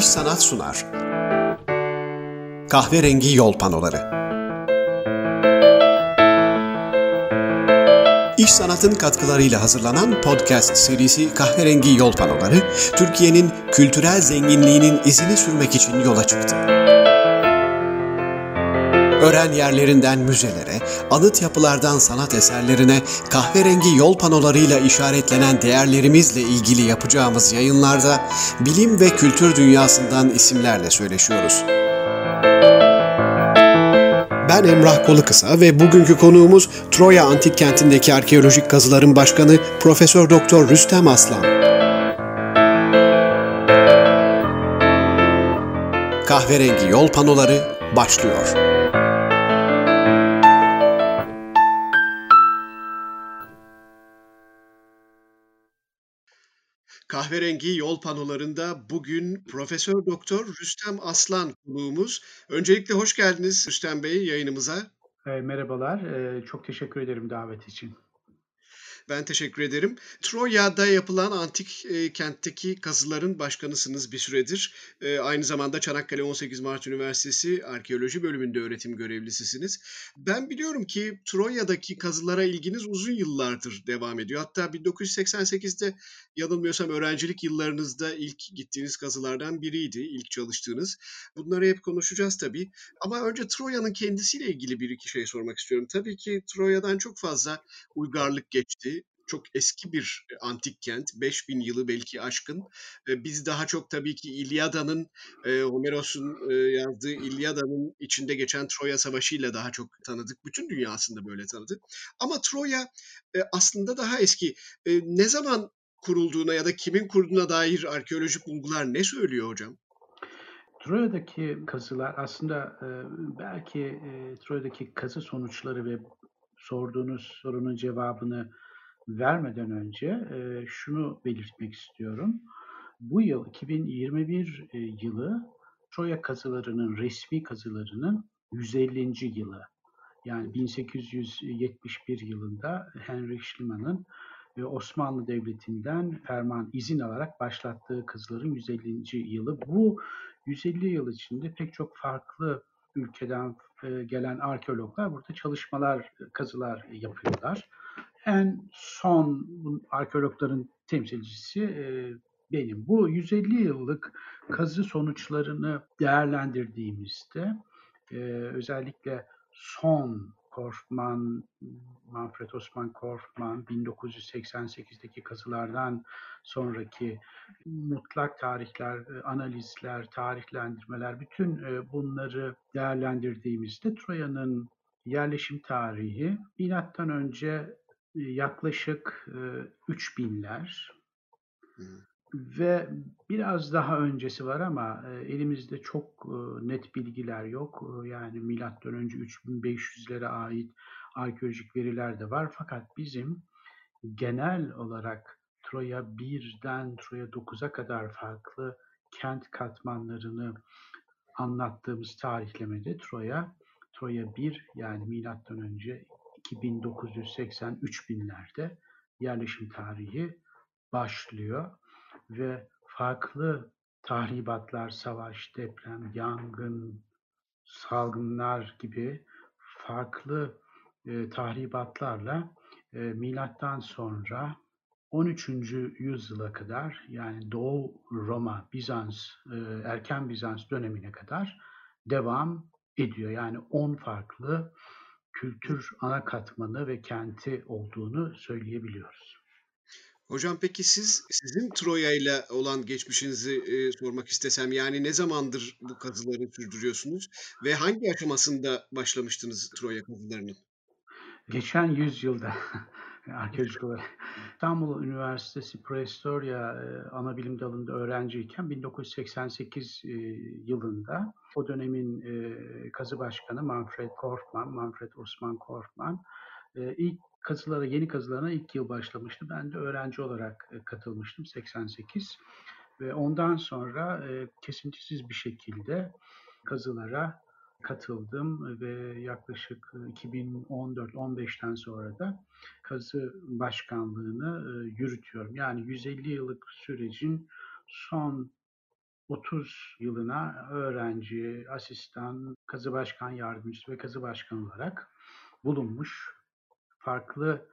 İş Sanat sunar. Kahverengi Yol Panoları İş Sanat'ın katkılarıyla hazırlanan podcast serisi Kahverengi Yol Panoları, Türkiye'nin kültürel zenginliğinin izini sürmek için yola çıktı. Öğren yerlerinden müzelere, anıt yapılardan sanat eserlerine, kahverengi yol panolarıyla işaretlenen değerlerimizle ilgili yapacağımız yayınlarda bilim ve kültür dünyasından isimlerle söyleşiyoruz. Ben Emrah Kolukısa ve bugünkü konuğumuz Troya Antik Kenti'ndeki arkeolojik kazıların başkanı Profesör Doktor Rüstem Aslan. Kahverengi yol panoları başlıyor. Kahverengi yol panolarında bugün Profesör Doktor Rüstem Aslan konuğumuz. Öncelikle hoş geldiniz Rüstem Bey yayınımıza. E, merhabalar, e, çok teşekkür ederim davet için. Ben teşekkür ederim. Troya'da yapılan antik e, kentteki kazıların başkanısınız bir süredir. E, aynı zamanda Çanakkale 18 Mart Üniversitesi Arkeoloji Bölümünde öğretim görevlisisiniz. Ben biliyorum ki Troya'daki kazılara ilginiz uzun yıllardır devam ediyor. Hatta 1988'de yanılmıyorsam öğrencilik yıllarınızda ilk gittiğiniz kazılardan biriydi, ilk çalıştığınız. Bunları hep konuşacağız tabii. Ama önce Troya'nın kendisiyle ilgili bir iki şey sormak istiyorum. Tabii ki Troya'dan çok fazla uygarlık geçti çok eski bir e, antik kent. 5000 yılı belki aşkın. Biz daha çok tabii ki İlyada'nın, Homeros'un yazdığı İlyada'nın içinde geçen Troya Savaşı ile daha çok tanıdık. Bütün dünya aslında böyle tanıdı. Ama Troya aslında daha eski. Ne zaman kurulduğuna ya da kimin kurduğuna dair arkeolojik bulgular ne söylüyor hocam? Troya'daki kazılar aslında belki Troya'daki kazı sonuçları ve sorduğunuz sorunun cevabını vermeden önce şunu belirtmek istiyorum. Bu yıl 2021 e, yılı Troya kazılarının, resmi kazılarının 150. yılı. Yani 1871 yılında Henry Schliemann'ın Osmanlı Devleti'nden ferman izin alarak başlattığı kazıların 150. yılı. Bu 150 yıl içinde pek çok farklı ülkeden gelen arkeologlar burada çalışmalar, kazılar yapıyorlar en son arkeologların temsilcisi e, benim. Bu 150 yıllık kazı sonuçlarını değerlendirdiğimizde e, özellikle son Korfman, Manfred Osman Korfman 1988'deki kazılardan sonraki mutlak tarihler, analizler, tarihlendirmeler bütün e, bunları değerlendirdiğimizde Troya'nın yerleşim tarihi milattan önce yaklaşık e, 3000'ler ve biraz daha öncesi var ama e, elimizde çok e, net bilgiler yok. E, yani milattan önce 3500'lere ait arkeolojik veriler de var. Fakat bizim genel olarak Troya 1'den Troya 9'a kadar farklı kent katmanlarını anlattığımız tarihlemede Troya Troya 1 yani milattan önce 2980-3000'lerde yerleşim tarihi başlıyor ve farklı tahribatlar, savaş, deprem, yangın, salgınlar gibi farklı e, tahribatlarla e, milattan sonra 13. yüzyıla kadar yani Doğu Roma, Bizans, e, erken Bizans dönemine kadar devam ediyor. Yani 10 farklı kültür ana katmanı ve kenti olduğunu söyleyebiliyoruz. Hocam peki siz sizin Troya ile olan geçmişinizi e, sormak istesem yani ne zamandır bu kazıları sürdürüyorsunuz ve hangi aşamasında başlamıştınız Troya kazılarının? Geçen yüzyılda arkeolojik olarak. İstanbul Üniversitesi Prehistoria e, ana bilim dalında öğrenciyken 1988 e, yılında o dönemin e, kazı başkanı Manfred Korfman, Manfred Osman Korfman e, ilk kazılara, yeni kazılarına ilk yıl başlamıştı. Ben de öğrenci olarak katılmıştım 88 ve ondan sonra kesintisiz bir şekilde kazılara katıldım ve yaklaşık 2014-15'ten sonra da kazı başkanlığını yürütüyorum. Yani 150 yıllık sürecin son 30 yılına öğrenci, asistan, kazı başkan yardımcısı ve kazı başkan olarak bulunmuş. Farklı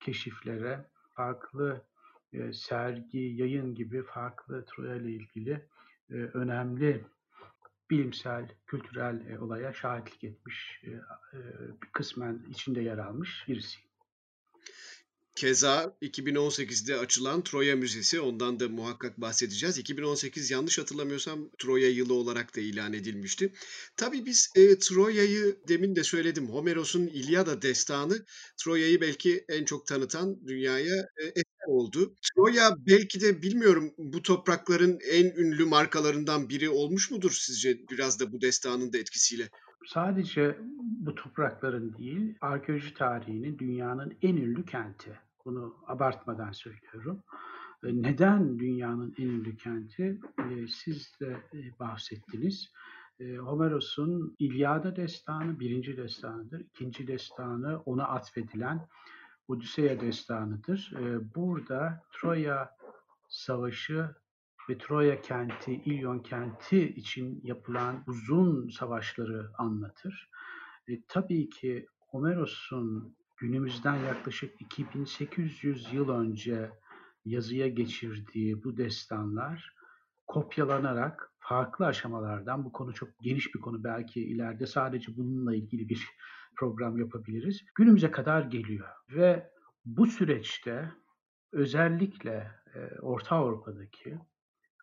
keşiflere, farklı e, sergi, yayın gibi farklı Troya ile ilgili e, önemli bilimsel, kültürel e, olaya şahitlik etmiş, e, e, kısmen içinde yer almış birisiyim. Keza 2018'de açılan Troya Müzesi, ondan da muhakkak bahsedeceğiz. 2018 yanlış hatırlamıyorsam Troya yılı olarak da ilan edilmişti. Tabii biz e, Troya'yı demin de söyledim. Homeros'un İlyada destanı Troya'yı belki en çok tanıtan dünyaya e, oldu. Troya belki de bilmiyorum bu toprakların en ünlü markalarından biri olmuş mudur sizce biraz da bu destanın da etkisiyle? Sadece bu toprakların değil, arkeoloji tarihinin dünyanın en ünlü kenti. Bunu abartmadan söylüyorum. Neden dünyanın en ünlü kenti? Ee, siz de e, bahsettiniz. Ee, Homeros'un İlyada destanı birinci destanıdır. İkinci destanı ona atfedilen Odüseya destanıdır. Ee, burada Troya Savaşı ve Troya kenti, İlyon kenti için yapılan uzun savaşları anlatır. E, tabii ki Homeros'un günümüzden yaklaşık 2800 yıl önce yazıya geçirdiği bu destanlar kopyalanarak farklı aşamalardan, bu konu çok geniş bir konu belki ileride sadece bununla ilgili bir program yapabiliriz, günümüze kadar geliyor. Ve bu süreçte özellikle e, Orta Avrupa'daki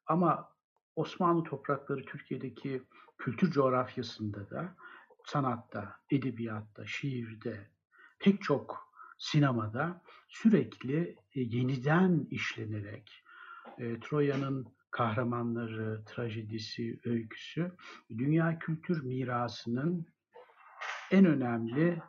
ama Osmanlı toprakları Türkiye'deki kültür coğrafyasında da sanatta, edebiyatta, şiirde, pek çok sinemada sürekli e, yeniden işlenerek e, Troya'nın kahramanları, trajedisi, öyküsü dünya kültür mirasının en önemli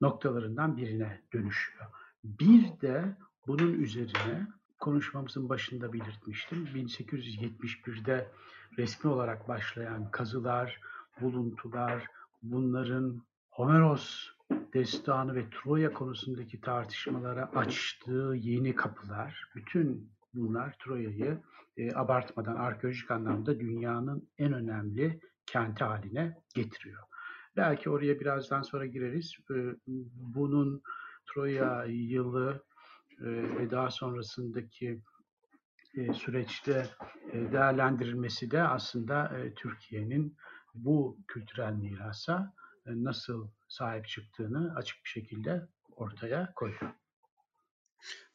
noktalarından birine dönüşüyor. Bir de bunun üzerine konuşmamızın başında belirtmiştim. 1871'de resmi olarak başlayan kazılar, buluntular, bunların Homeros destanı ve Troya konusundaki tartışmalara açtığı yeni kapılar, bütün bunlar Troya'yı e, abartmadan arkeolojik anlamda dünyanın en önemli kenti haline getiriyor. Belki oraya birazdan sonra gireriz. E, bunun Troya yılı e, ve daha sonrasındaki e, süreçte e, değerlendirilmesi de aslında Türkiye'nin bu kültürel mirasa nasıl sahip çıktığını açık bir şekilde ortaya koyuyor.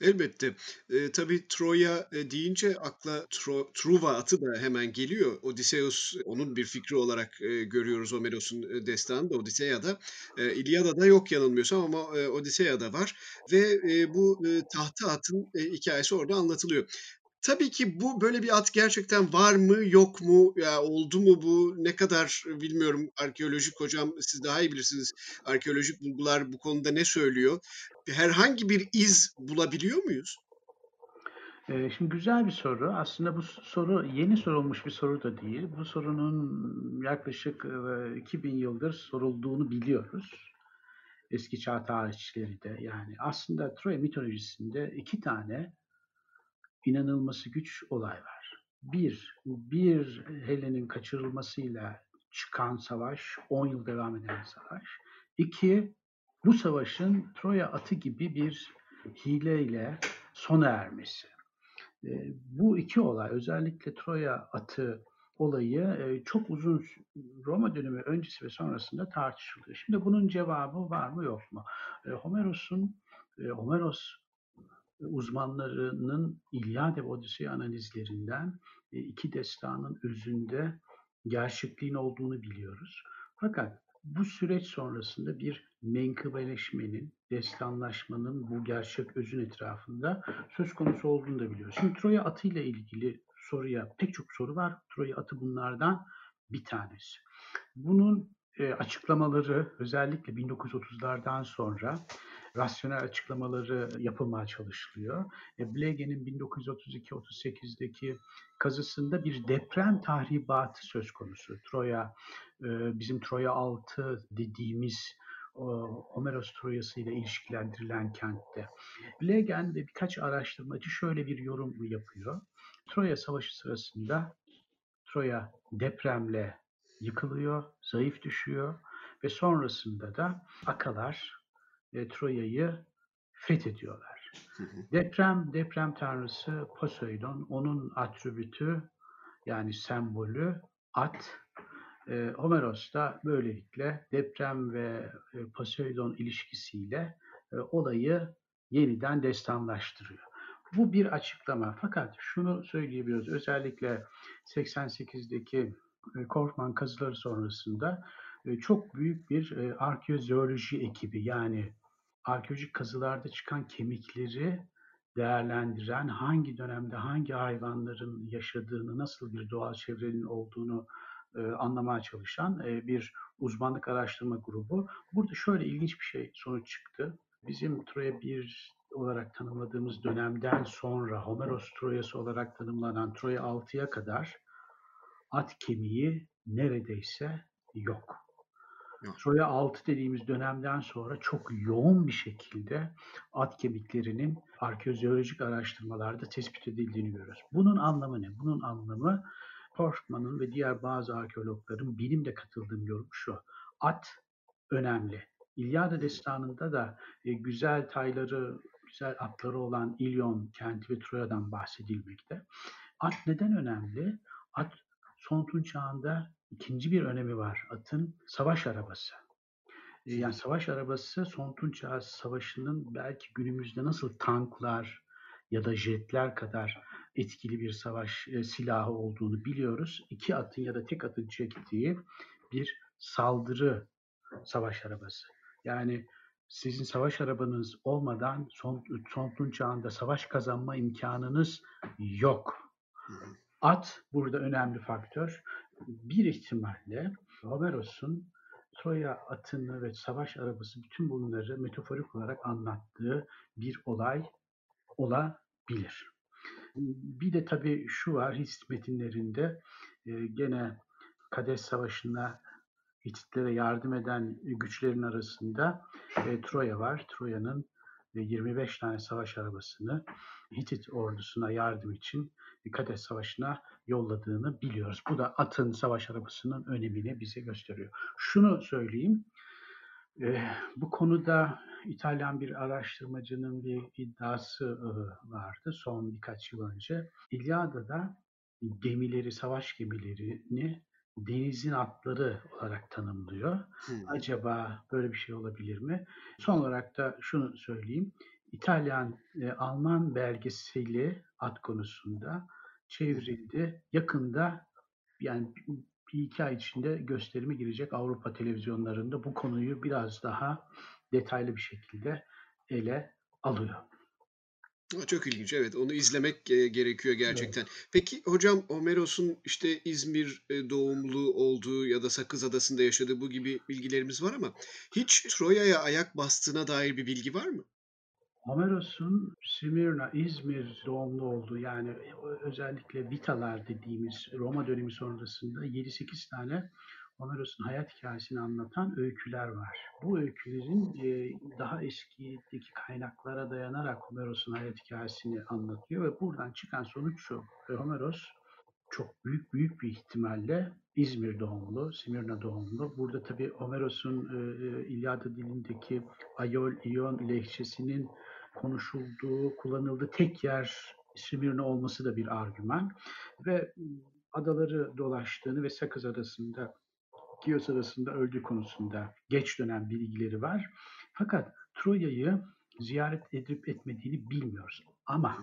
Elbette. Eee, tabii Troya, deyince akla Tro Truva atı da hemen geliyor. Odysseus onun bir fikri olarak, eee, görüyoruz Homeros'un, destanında Odiseya'da. Eee, İlyada'da yok yanılmıyorsam ama, eee, Odiseya'da var ve, eee, bu, eee, tahta atın, eee, hikâyesi orada anlatılıyor. Tabii ki bu böyle bir at gerçekten var mı, yok mu? Ya, oldu mu bu? Ne kadar bilmiyorum. Arkeolojik hocam, siz daha iyi bilirsiniz. Arkeolojik bulgular bu konuda ne söylüyor? Herhangi bir iz bulabiliyor muyuz? Eee, şimdi güzel bir soru. Aslında bu soru yeni sorulmuş bir soru da değil. Bu sorunun yaklaşık, eee, 2000 yıldır sorulduğunu biliyoruz. Eski çağ tarihçileri de. Yani aslında Troya mitolojisinde iki tane inanılması güç olay var. Bir, bir Helen'in kaçırılmasıyla çıkan savaş, 10 yıl devam eden savaş. İki, bu savaşın Troya atı gibi bir hileyle sona ermesi. E, bu iki olay, özellikle Troya atı olayı e, çok uzun Roma dönemi öncesi ve sonrasında tartışılıyor. Şimdi bunun cevabı var mı yok mu? E, Homeros'un Homeros uzmanlarının İlyade ve Odisey analizlerinden e, iki destanın özünde gerçekliğin olduğunu biliyoruz. Fakat bu süreç sonrasında bir menkıbeleşmenin, destanlaşmanın bu gerçek özün etrafında söz konusu olduğunu da biliyoruz. Şimdi Troya atı ile ilgili soruya pek çok soru var. Troya atı bunlardan bir tanesi. Bunun e, açıklamaları özellikle 1930'lardan sonra rasyonel açıklamaları yapılmaya çalışılıyor. E, Blege'nin 1932-38'deki kazısında bir deprem tahribatı söz konusu. Troya, e, bizim Troya 6 dediğimiz Homeros Troyası ile ilişkilendirilen kentte. Blegen ve birkaç araştırmacı şöyle bir yorum yapıyor. Troya Savaşı sırasında Troya depremle yıkılıyor, zayıf düşüyor ve sonrasında da Akalar e, Troya'yı fethediyorlar. Deprem, deprem tanrısı Poseidon, onun atribütü yani sembolü at. E, Homeros da böylelikle deprem ve e, Poseidon ilişkisiyle e, olayı yeniden destanlaştırıyor. Bu bir açıklama. Fakat şunu söyleyebiliyoruz. Özellikle 88'deki e, Korkman kazıları sonrasında e, çok büyük bir e, arkeozooloji ekibi yani arkeolojik kazılarda çıkan kemikleri değerlendiren, hangi dönemde hangi hayvanların yaşadığını, nasıl bir doğal çevrenin olduğunu e, anlamaya çalışan e, bir uzmanlık araştırma grubu. Burada şöyle ilginç bir şey sonuç çıktı. Bizim Troya 1 olarak tanımladığımız dönemden sonra Homeros Troyası olarak tanımlanan Troya 6'ya kadar at kemiği neredeyse yok. Troya 6 dediğimiz dönemden sonra çok yoğun bir şekilde at kemiklerinin arkeozoolojik araştırmalarda tespit edildiğini görüyoruz. Bunun anlamı ne? Bunun anlamı Horstman'ın ve diğer bazı arkeologların bilimle katıldığım yorum şu. At önemli. İlyada destanında da e, güzel tayları, güzel atları olan İlyon kenti ve Troya'dan bahsedilmekte. At neden önemli? At son Tunç çağında ikinci bir önemi var. Atın savaş arabası. Yani savaş arabası son Tunç Çağı Savaşı'nın belki günümüzde nasıl tanklar ya da jetler kadar etkili bir savaş e, silahı olduğunu biliyoruz. İki atın ya da tek atın çektiği bir saldırı savaş arabası. Yani sizin savaş arabanız olmadan son, son çağında savaş kazanma imkanınız yok. At burada önemli faktör. Bir ihtimalle Homeros'un Troya atını ve savaş arabası bütün bunları metaforik olarak anlattığı bir olay olabilir. Bir de tabii şu var Hist metinlerinde e, gene Kades Savaşı'na Hititlere yardım eden güçlerin arasında e, Troya var. Troya'nın e, 25 tane savaş arabasını Hitit ordusuna yardım için Kades Savaşı'na yolladığını biliyoruz. Bu da atın savaş arabasının önemini bize gösteriyor. Şunu söyleyeyim. E, bu konuda İtalyan bir araştırmacının bir iddiası e, vardı son birkaç yıl önce. İlyada'da gemileri, savaş gemilerini denizin atları olarak tanımlıyor. Hmm. Acaba böyle bir şey olabilir mi? Son olarak da şunu söyleyeyim. İtalyan, e, Alman belgeseli at konusunda çevrildi. Yakında yani bir iki ay içinde gösterime girecek Avrupa televizyonlarında bu konuyu biraz daha detaylı bir şekilde ele alıyor. Çok ilginç evet onu izlemek gerekiyor gerçekten. Evet. Peki hocam Homeros'un işte İzmir doğumlu olduğu ya da Sakız Adası'nda yaşadığı bu gibi bilgilerimiz var ama hiç Troya'ya ayak bastığına dair bir bilgi var mı? Homeros'un Simirna, İzmir doğumlu olduğu yani özellikle Vitalar dediğimiz Roma dönemi sonrasında 7-8 tane Homeros'un hayat hikayesini anlatan öyküler var. Bu öykülerin e, daha eskideki kaynaklara dayanarak Homeros'un hayat hikayesini anlatıyor ve buradan çıkan sonuç şu. Homeros çok büyük büyük bir ihtimalle İzmir doğumlu, Simirna doğumlu. Burada tabii Homeros'un e, e İlyada dilindeki Ayol, İyon lehçesinin konuşulduğu, kullanıldığı tek yer Simirna olması da bir argüman. Ve adaları dolaştığını ve Sakız Adası'nda Kios arasında öldüğü konusunda geç dönem bilgileri var. Fakat Troya'yı ziyaret edip etmediğini bilmiyoruz. Ama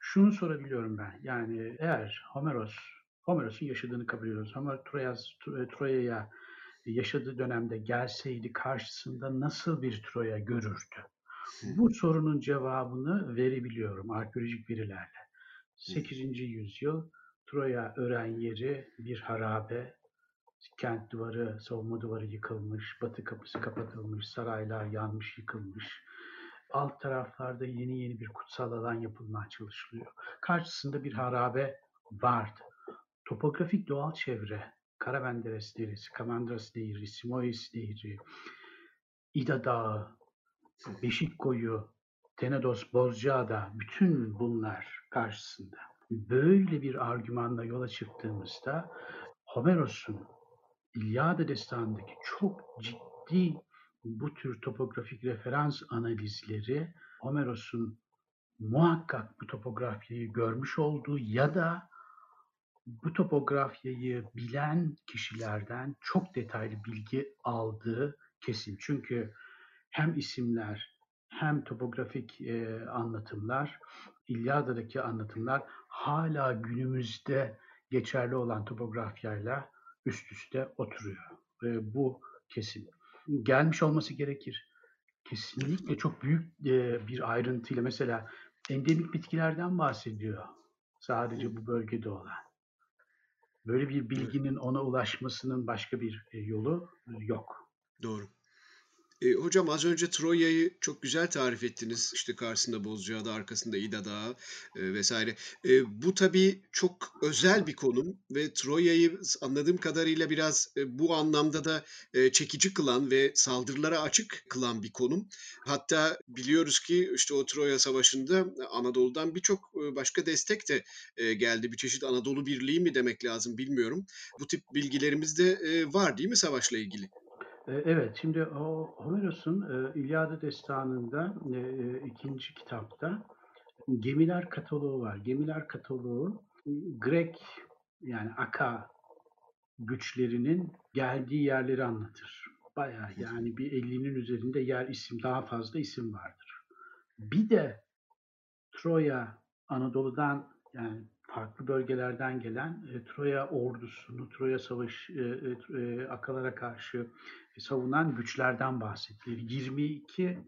şunu sorabiliyorum ben. Yani eğer Homeros, Homeros'un yaşadığını kabul ediyoruz. Homer Troya, Troya'ya yaşadığı dönemde gelseydi karşısında nasıl bir Troya görürdü? Bu sorunun cevabını verebiliyorum arkeolojik verilerle. 8. yüzyıl Troya öğren yeri bir harabe, Kent duvarı, savunma duvarı yıkılmış, batı kapısı kapatılmış, saraylar yanmış, yıkılmış. Alt taraflarda yeni yeni bir kutsal alan yapılmaya çalışılıyor. Karşısında bir harabe vardı. Topografik doğal çevre, Karabenderes Deresi, Kamandras Nehri, Simois Nehri, İda Dağı, Beşik Koyu, Tenedos Bozcaada, bütün bunlar karşısında. Böyle bir argümanla yola çıktığımızda Homeros'un İlyada Destanı'ndaki çok ciddi bu tür topografik referans analizleri Homeros'un muhakkak bu topografyayı görmüş olduğu ya da bu topografyayı bilen kişilerden çok detaylı bilgi aldığı kesin. Çünkü hem isimler hem topografik e, anlatımlar, İlyada'daki anlatımlar hala günümüzde geçerli olan topografyayla üst üste oturuyor. Ve bu kesin. Gelmiş olması gerekir. Kesinlikle çok büyük e, bir ayrıntıyla mesela endemik bitkilerden bahsediyor. Sadece bu bölgede olan. Böyle bir bilginin ona ulaşmasının başka bir e, yolu e, yok. Doğru. E, hocam az önce Troya'yı çok güzel tarif ettiniz. İşte karşısında Bozcaada, arkasında İda Dağı e, vesaire. E, bu tabii çok özel bir konum ve Troya'yı anladığım kadarıyla biraz e, bu anlamda da e, çekici kılan ve saldırılara açık kılan bir konum. Hatta biliyoruz ki işte o Troya Savaşı'nda Anadolu'dan birçok e, başka destek de e, geldi. Bir çeşit Anadolu Birliği mi demek lazım bilmiyorum. Bu tip bilgilerimiz de e, var değil mi savaşla ilgili? E, evet, şimdi Homeros'un e, İlyada Destanı'nda e, ikinci kitapta gemiler kataloğu var. Gemiler kataloğu Grek yani Aka güçlerinin geldiği yerleri anlatır. Bayağı yani bir 50'nin üzerinde yer isim daha fazla isim vardır. Bir de Troya Anadolu'dan yani farklı bölgelerden gelen e, Troya ordusunu, Troya savaş e, e, e akalara karşı savunan güçlerden bahsedilir. 22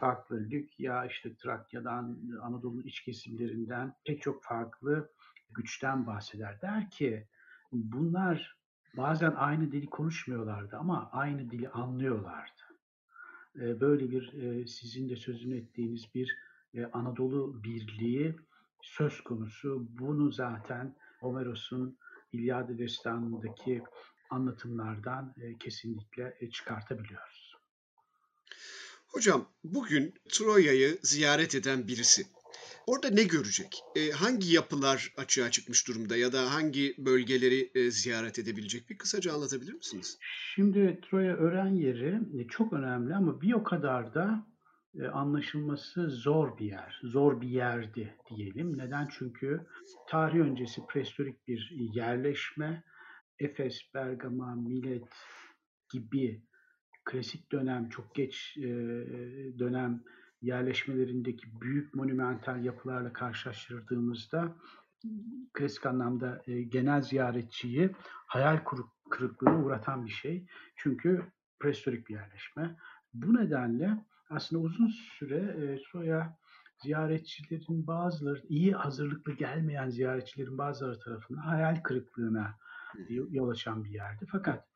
farklı Likya, işte Trakya'dan, Anadolu'nun iç kesimlerinden pek çok farklı güçten bahseder. Der ki bunlar bazen aynı dili konuşmuyorlardı ama aynı dili anlıyorlardı. E, böyle bir e, sizin de sözünü ettiğiniz bir Anadolu birliği söz konusu. Bunu zaten Homeros'un İlyada Destanı'ndaki anlatımlardan e, kesinlikle e, çıkartabiliyoruz. Hocam bugün Troya'yı ziyaret eden birisi orada ne görecek? E, hangi yapılar açığa çıkmış durumda ya da hangi bölgeleri e, ziyaret edebilecek? Bir kısaca anlatabilir misiniz? Şimdi Troya öğren yeri çok önemli ama bir o kadar da anlaşılması zor bir yer. Zor bir yerdi diyelim. Neden? Çünkü tarih öncesi prehistorik bir yerleşme Efes, Bergama, Milet gibi klasik dönem, çok geç e, dönem yerleşmelerindeki büyük monumental yapılarla karşılaştırdığımızda klasik anlamda e, genel ziyaretçiyi hayal kırıklığına uğratan bir şey. Çünkü prehistorik bir yerleşme. Bu nedenle aslında uzun süre e, Troya ziyaretçilerin bazıları, iyi hazırlıklı gelmeyen ziyaretçilerin bazıları tarafından hayal kırıklığına yol açan bir yerdi. Fakat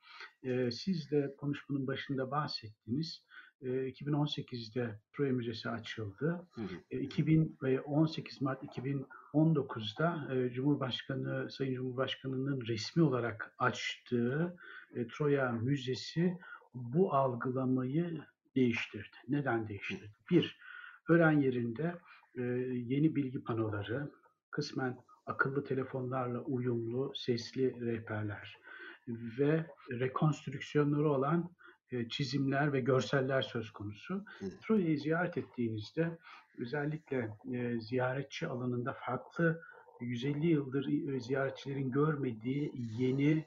e, siz de konuşmanın başında bahsettiniz. E, 2018'de Troya Müzesi açıldı. E, 2018 Mart 2019'da e, Cumhurbaşkanı Sayın Cumhurbaşkanı'nın resmi olarak açtığı e, Troya Müzesi bu algılamayı değiştirdi. Neden değiştirdi? Bir, öğren yerinde e, yeni bilgi panoları, kısmen akıllı telefonlarla uyumlu sesli rehberler ve rekonstrüksiyonları olan e, çizimler ve görseller söz konusu. Troya'yı ziyaret ettiğinizde özellikle e, ziyaretçi alanında farklı 150 yıldır e, ziyaretçilerin görmediği yeni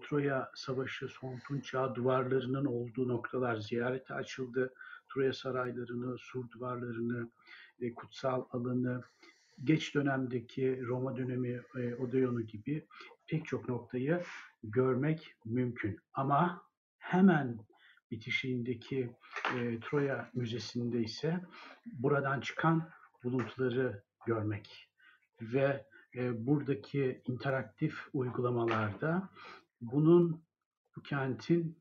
Troya Savaşı son Çağı duvarlarının olduğu noktalar ziyarete açıldı. Troya saraylarını, sur duvarlarını, kutsal alanı, geç dönemdeki Roma dönemi e, Odeonu gibi pek çok noktayı görmek mümkün. Ama hemen bitişiğindeki e, Troya Müzesi'nde ise buradan çıkan buluntuları görmek ve e, buradaki interaktif uygulamalarda bunun bu kentin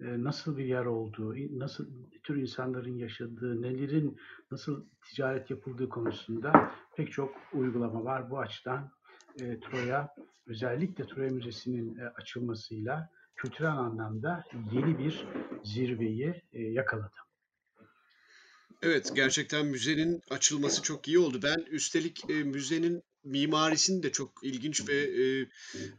nasıl bir yer olduğu, nasıl tür insanların yaşadığı, nelerin nasıl ticaret yapıldığı konusunda pek çok uygulama var. Bu açıdan e, Troya, özellikle Troya Müzesi'nin e, açılmasıyla kültürel anlamda yeni bir zirveyi e, yakaladı. Evet, gerçekten müzenin açılması çok iyi oldu. Ben üstelik e, müzenin mimarisini de çok ilginç ve e,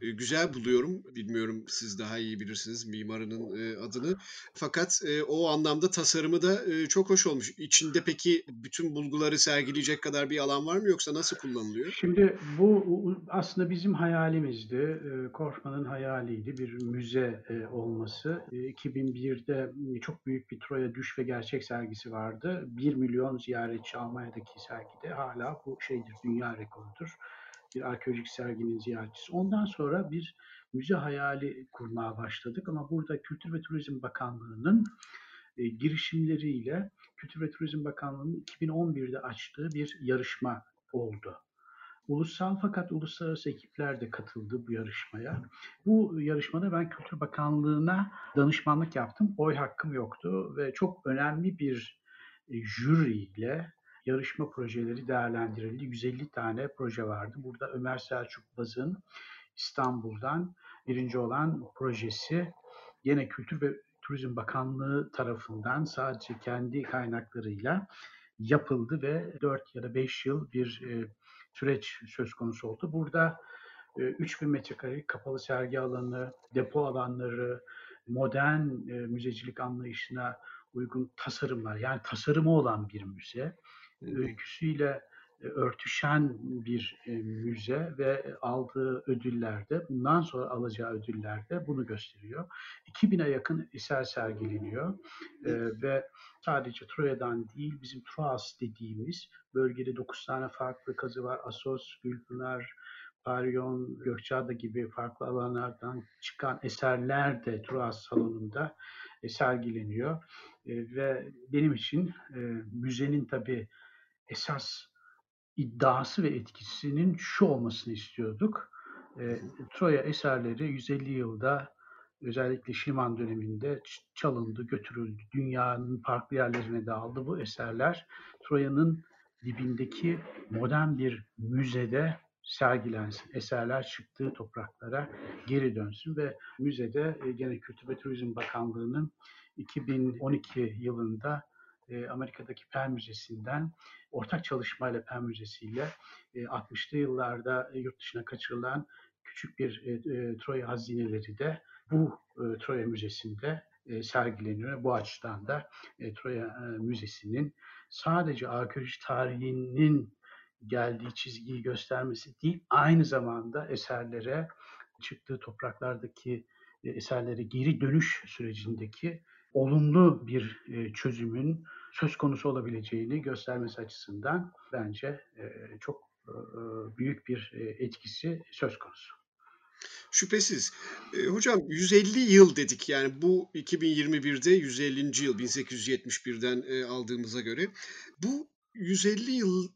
e, güzel buluyorum. Bilmiyorum siz daha iyi bilirsiniz mimarının e, adını. Fakat e, o anlamda tasarımı da e, çok hoş olmuş. İçinde peki bütün bulguları sergileyecek kadar bir alan var mı yoksa nasıl kullanılıyor? Şimdi bu aslında bizim hayalimizdi. E, Korkman'ın hayaliydi bir müze e, olması. E, 2001'de çok büyük bir Troya Düş ve Gerçek sergisi vardı. 1 milyon ziyaretçi Almanya'daki sergide hala bu şeydir, dünya rekorudur. Bir arkeolojik serginin ziyaretçisi. Ondan sonra bir müze hayali kurmaya başladık ama burada Kültür ve Turizm Bakanlığı'nın e, girişimleriyle Kültür ve Turizm Bakanlığı'nın 2011'de açtığı bir yarışma oldu. Ulusal fakat uluslararası ekipler de katıldı bu yarışmaya. Bu yarışmada ben Kültür Bakanlığı'na danışmanlık yaptım. Oy hakkım yoktu ve çok önemli bir e, jüriyle yarışma projeleri değerlendirildi. 150 tane proje vardı. Burada Ömer Selçuk Baz'ın İstanbul'dan birinci olan projesi yine Kültür ve Turizm Bakanlığı tarafından sadece kendi kaynaklarıyla yapıldı ve 4 ya da 5 yıl bir e, süreç söz konusu oldu. Burada e, 3000 metrekare kapalı sergi alanı, depo alanları, modern e, müzecilik anlayışına uygun tasarımlar, yani tasarımı olan bir müze, öyküsüyle e, örtüşen bir e, müze ve aldığı ödüllerde, bundan sonra alacağı ödüllerde bunu gösteriyor. 2000'e yakın eser sergileniyor e, ve sadece Troya'dan değil, bizim Troas dediğimiz bölgede 9 tane farklı kazı var. Asos, Gülpınar, Paryon, Gökçeada gibi farklı alanlardan çıkan eserler de Troas salonunda sergileniyor. Ve benim için müzenin tabii esas iddiası ve etkisinin şu olmasını istiyorduk. E, Troya eserleri 150 yılda özellikle Şliman döneminde çalındı, götürüldü. Dünyanın farklı yerlerine dağıldı bu eserler. Troya'nın dibindeki modern bir müzede sergilensin. Eserler çıktığı topraklara geri dönsün ve müzede e, gene Kültür ve Turizm Bakanlığı'nın 2012 yılında e, Amerika'daki Pen Müzesi'nden ortak çalışmayla Pen Müzesi ile 60'lı yıllarda yurt dışına kaçırılan küçük bir e, Troya hazineleri de bu e, Troya Müzesi'nde e, sergileniyor. Bu açıdan da e, Troya e, Müzesi'nin sadece arkeoloji tarihinin geldiği çizgiyi göstermesi değil, aynı zamanda eserlere çıktığı topraklardaki e, eserlere geri dönüş sürecindeki olumlu bir e, çözümün söz konusu olabileceğini göstermesi açısından bence e, çok e, büyük bir etkisi söz konusu. Şüphesiz. E, hocam 150 yıl dedik yani bu 2021'de 150. yıl 1871'den e, aldığımıza göre. Bu 150 yıl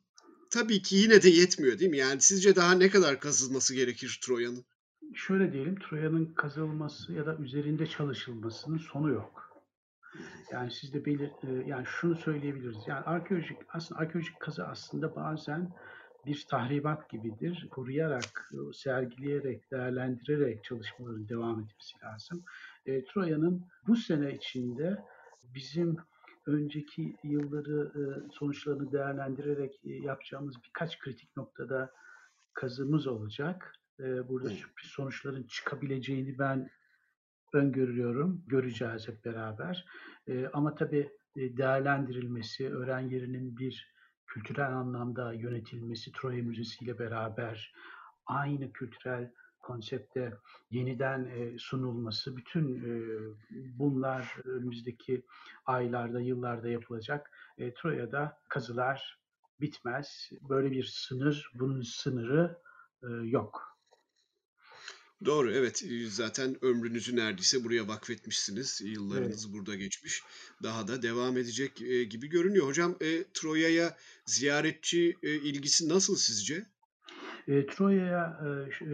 tabii ki yine de yetmiyor değil mi? Yani sizce daha ne kadar kazılması gerekir Troya'nın? Şöyle diyelim Troya'nın kazılması ya da üzerinde çalışılmasının sonu yok. Yani siz de belir, yani şunu söyleyebiliriz. Yani arkeolojik aslında arkeolojik kazı aslında bazen bir tahribat gibidir. Koruyarak, sergileyerek, değerlendirerek çalışmaların devam etmesi lazım. E, Troya'nın bu sene içinde bizim önceki yılları e, sonuçlarını değerlendirerek e, yapacağımız birkaç kritik noktada kazımız olacak. E, burada sürpriz sonuçların çıkabileceğini ben öngörüyorum. Göreceğiz hep beraber. E, ama tabii e, değerlendirilmesi, öğren yerinin bir kültürel anlamda yönetilmesi Troya Müzesi ile beraber aynı kültürel konsepte yeniden e, sunulması, bütün e, bunlar önümüzdeki aylarda, yıllarda yapılacak. Troya'da kazılar bitmez. Böyle bir sınır, bunun sınırı yok. Doğru, evet. Zaten ömrünüzü neredeyse buraya vakfetmişsiniz. Yıllarınız evet. burada geçmiş. Daha da devam edecek gibi görünüyor. Hocam e, Troya'ya ziyaretçi e, ilgisi nasıl sizce? E, Troya'ya e,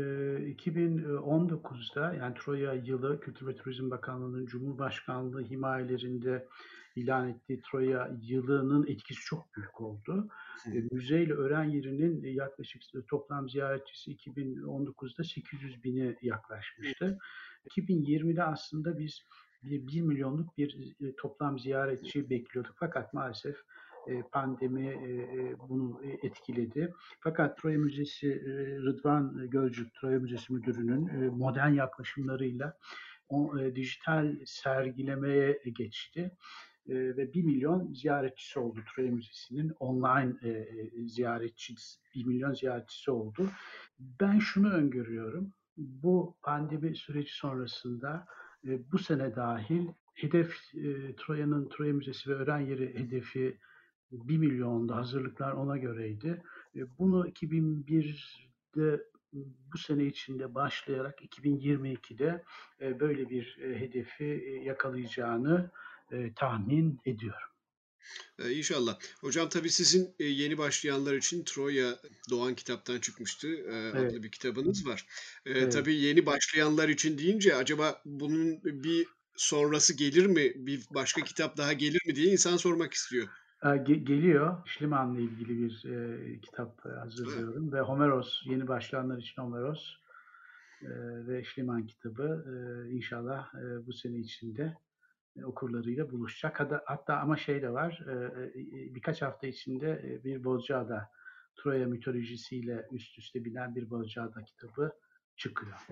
2019'da yani Troya yılı Kültür ve Turizm Bakanlığı'nın Cumhurbaşkanlığı himayelerinde ilan ettiği Troya yılının etkisi çok büyük oldu. E, müzeyle öğren yerinin yaklaşık toplam ziyaretçisi 2019'da 800 bine yaklaşmıştı. 2020'de aslında biz bir 1 milyonluk bir toplam ziyaretçi bekliyorduk fakat maalesef pandemi bunu etkiledi. Fakat Troya Müzesi Rıdvan Gölcük, Troya Müzesi Müdürü'nün modern yaklaşımlarıyla o dijital sergilemeye geçti ve 1 milyon ziyaretçisi oldu Troya Müzesi'nin online ziyaretçisi 1 milyon ziyaretçisi oldu. Ben şunu öngörüyorum. Bu pandemi süreci sonrasında bu sene dahil hedef Troya'nın Troya Müzesi ve öğren yeri hedefi 1 milyonda hazırlıklar ona göreydi. Bunu 2001'de bu sene içinde başlayarak 2022'de böyle bir hedefi yakalayacağını tahmin ediyorum. Ee, inşallah. Hocam tabii sizin yeni başlayanlar için Troya Doğan kitaptan çıkmıştı evet. adlı bir kitabınız var. Evet. Tabii yeni başlayanlar için deyince acaba bunun bir sonrası gelir mi? Bir başka kitap daha gelir mi diye insan sormak istiyor. Ge- geliyor. Şliman'la ilgili bir e, kitap hazırlıyorum evet. ve Homeros, yeni başlayanlar için Homeros e, ve Şliman kitabı e, inşallah e, bu sene içinde okurlarıyla buluşacak. Hatta, hatta ama şey de var, birkaç hafta içinde bir Bozcaada, Troya mitolojisiyle üst üste binen bir Bozcaada kitabı çıkıyor.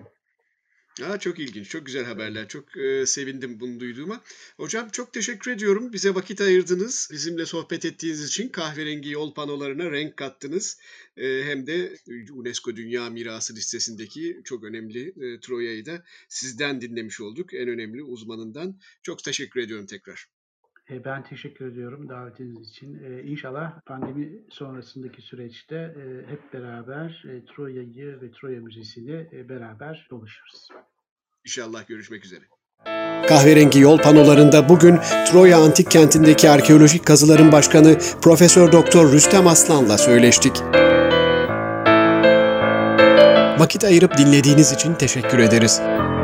Aa, çok ilginç, çok güzel haberler. Çok e, sevindim bunu duyduğuma. Hocam çok teşekkür ediyorum. Bize vakit ayırdınız. Bizimle sohbet ettiğiniz için kahverengi yol panolarına renk kattınız. E, hem de UNESCO Dünya Mirası listesindeki çok önemli e, Troya'yı da sizden dinlemiş olduk. En önemli uzmanından. Çok teşekkür ediyorum tekrar. E, ben teşekkür ediyorum davetiniz için. İnşallah pandemi sonrasındaki süreçte hep beraber Troya'yı ve Troya Müzesi'ni beraber dolaşırız. İnşallah görüşmek üzere. Kahverengi yol panolarında bugün Troya Antik Kenti'ndeki arkeolojik kazıların başkanı Profesör Doktor Rüstem Aslan'la söyleştik. Vakit ayırıp dinlediğiniz için teşekkür ederiz.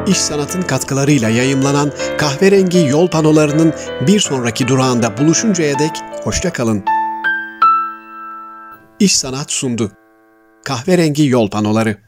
İş Sanat'ın katkılarıyla yayımlanan kahverengi yol panolarının bir sonraki durağında buluşuncaya dek hoşça kalın. İş Sanat sundu. Kahverengi yol panoları